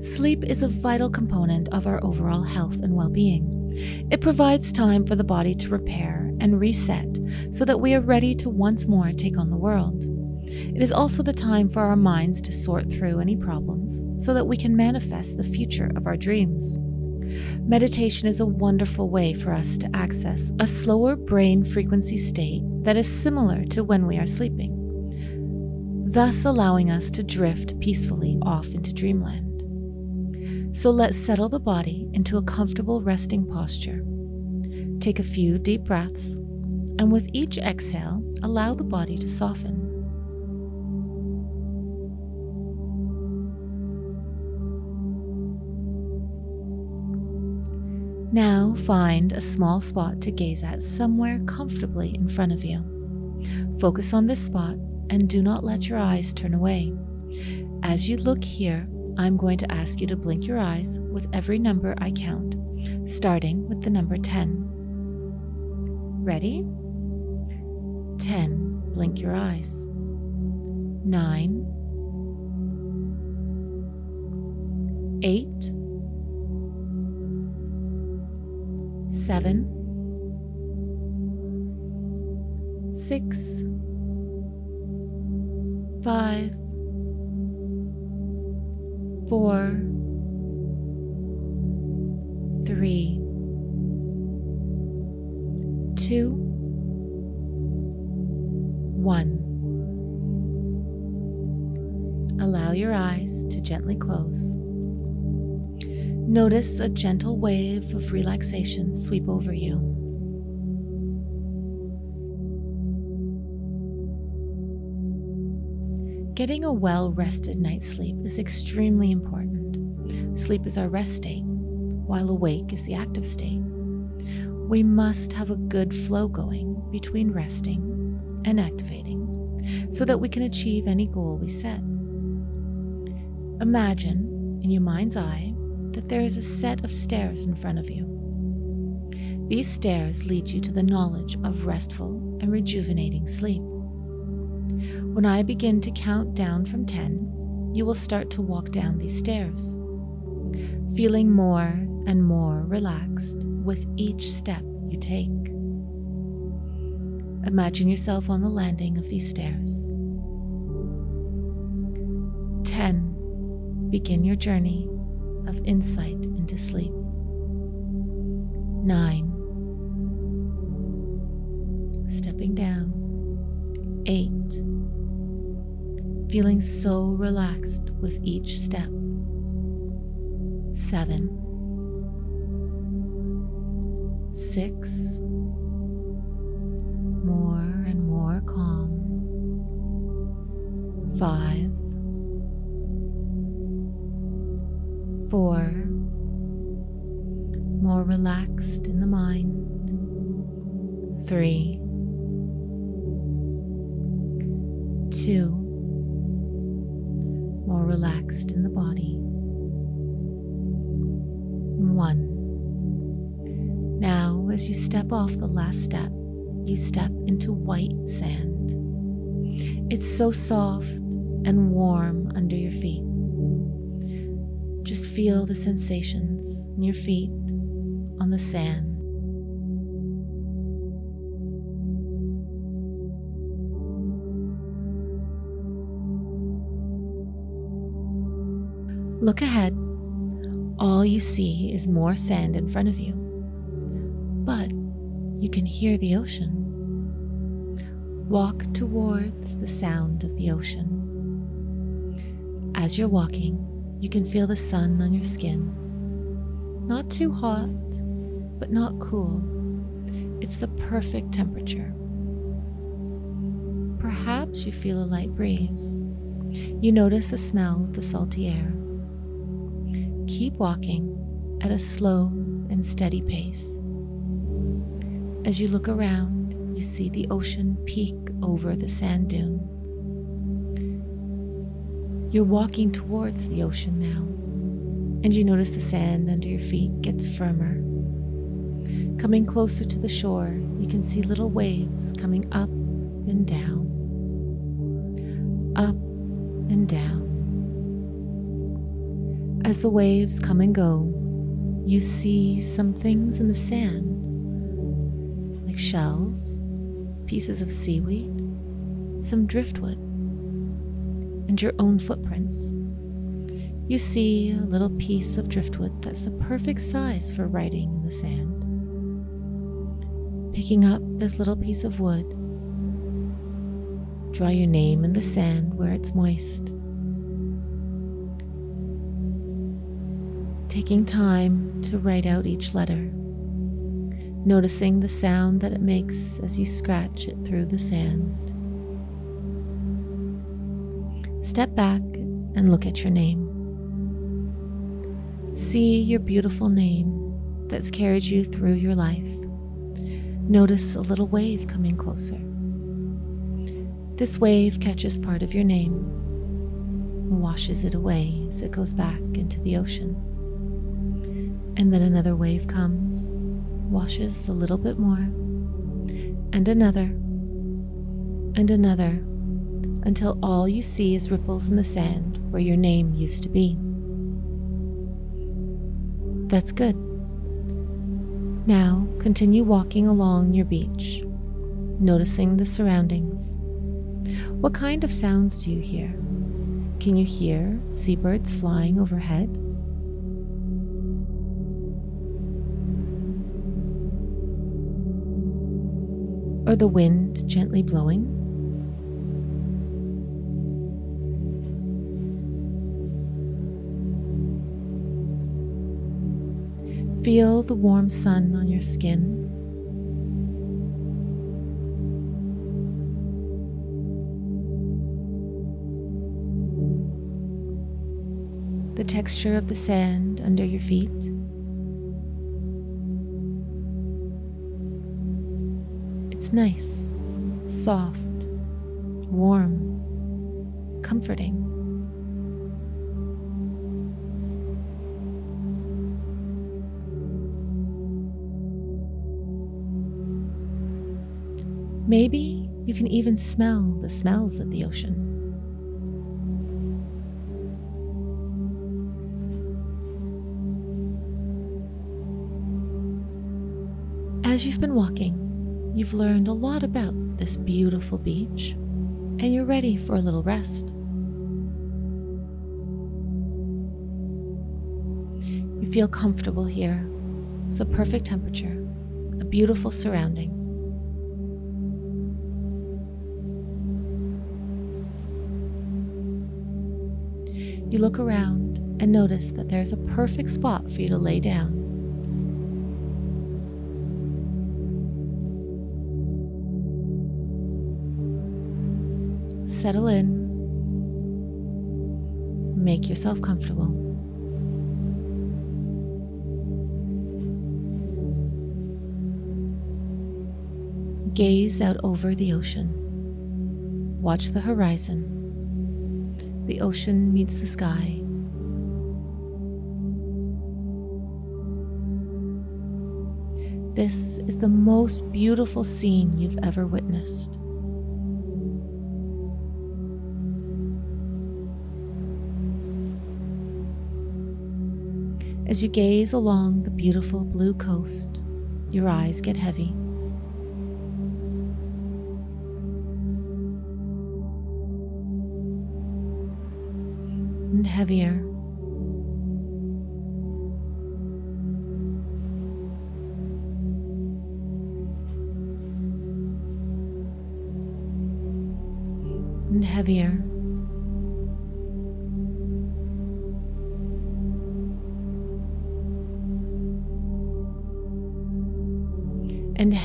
Sleep is a vital component of our overall health and well being. It provides time for the body to repair and reset so that we are ready to once more take on the world. It is also the time for our minds to sort through any problems so that we can manifest the future of our dreams. Meditation is a wonderful way for us to access a slower brain frequency state that is similar to when we are sleeping, thus allowing us to drift peacefully off into dreamland. So let's settle the body into a comfortable resting posture. Take a few deep breaths, and with each exhale, allow the body to soften. Now find a small spot to gaze at somewhere comfortably in front of you. Focus on this spot and do not let your eyes turn away. As you look here, I'm going to ask you to blink your eyes with every number I count, starting with the number 10. Ready? 10. Blink your eyes. 9. 8. 7. 6. 5 four, three, two, one. Allow your eyes to gently close. Notice a gentle wave of relaxation sweep over you. Getting a well rested night's sleep is extremely important. Sleep is our rest state, while awake is the active state. We must have a good flow going between resting and activating so that we can achieve any goal we set. Imagine in your mind's eye that there is a set of stairs in front of you. These stairs lead you to the knowledge of restful and rejuvenating sleep. When I begin to count down from 10, you will start to walk down these stairs, feeling more and more relaxed with each step you take. Imagine yourself on the landing of these stairs. 10. Begin your journey of insight into sleep. 9. Feeling so relaxed with each step. Seven, six, more and more calm. Five, four, more relaxed in the mind. Three, two, more relaxed in the body. One. Now, as you step off the last step, you step into white sand. It's so soft and warm under your feet. Just feel the sensations in your feet on the sand. Look ahead. All you see is more sand in front of you, but you can hear the ocean. Walk towards the sound of the ocean. As you're walking, you can feel the sun on your skin. Not too hot, but not cool. It's the perfect temperature. Perhaps you feel a light breeze. You notice the smell of the salty air keep walking at a slow and steady pace. As you look around, you see the ocean peek over the sand dune. You're walking towards the ocean now, and you notice the sand under your feet gets firmer. Coming closer to the shore, you can see little waves coming up and down, up and down. As the waves come and go, you see some things in the sand, like shells, pieces of seaweed, some driftwood, and your own footprints. You see a little piece of driftwood that's the perfect size for writing in the sand. Picking up this little piece of wood, draw your name in the sand where it's moist. Taking time to write out each letter, noticing the sound that it makes as you scratch it through the sand. Step back and look at your name. See your beautiful name that's carried you through your life. Notice a little wave coming closer. This wave catches part of your name and washes it away as it goes back into the ocean. And then another wave comes, washes a little bit more, and another, and another, until all you see is ripples in the sand where your name used to be. That's good. Now continue walking along your beach, noticing the surroundings. What kind of sounds do you hear? Can you hear seabirds flying overhead? Or the wind gently blowing? Feel the warm sun on your skin. The texture of the sand under your feet. Nice, soft, warm, comforting. Maybe you can even smell the smells of the ocean. As you've been walking, you've learned a lot about this beautiful beach, and you're ready for a little rest. You feel comfortable here. It's a perfect temperature, a beautiful surrounding. You look around and notice that there's a perfect spot for you to lay down. Settle in. Make yourself comfortable. Gaze out over the ocean. Watch the horizon the ocean meets the sky. This is the most beautiful scene you've ever witnessed. As you gaze along the beautiful blue coast, your eyes get heavy. and heavier. And heavier.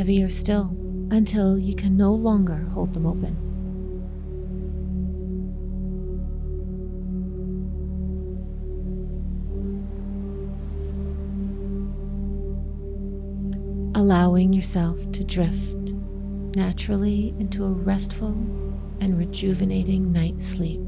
Heavier still until you can no longer hold them open. allowing yourself to drift naturally into a restful and rejuvenating night's sleep.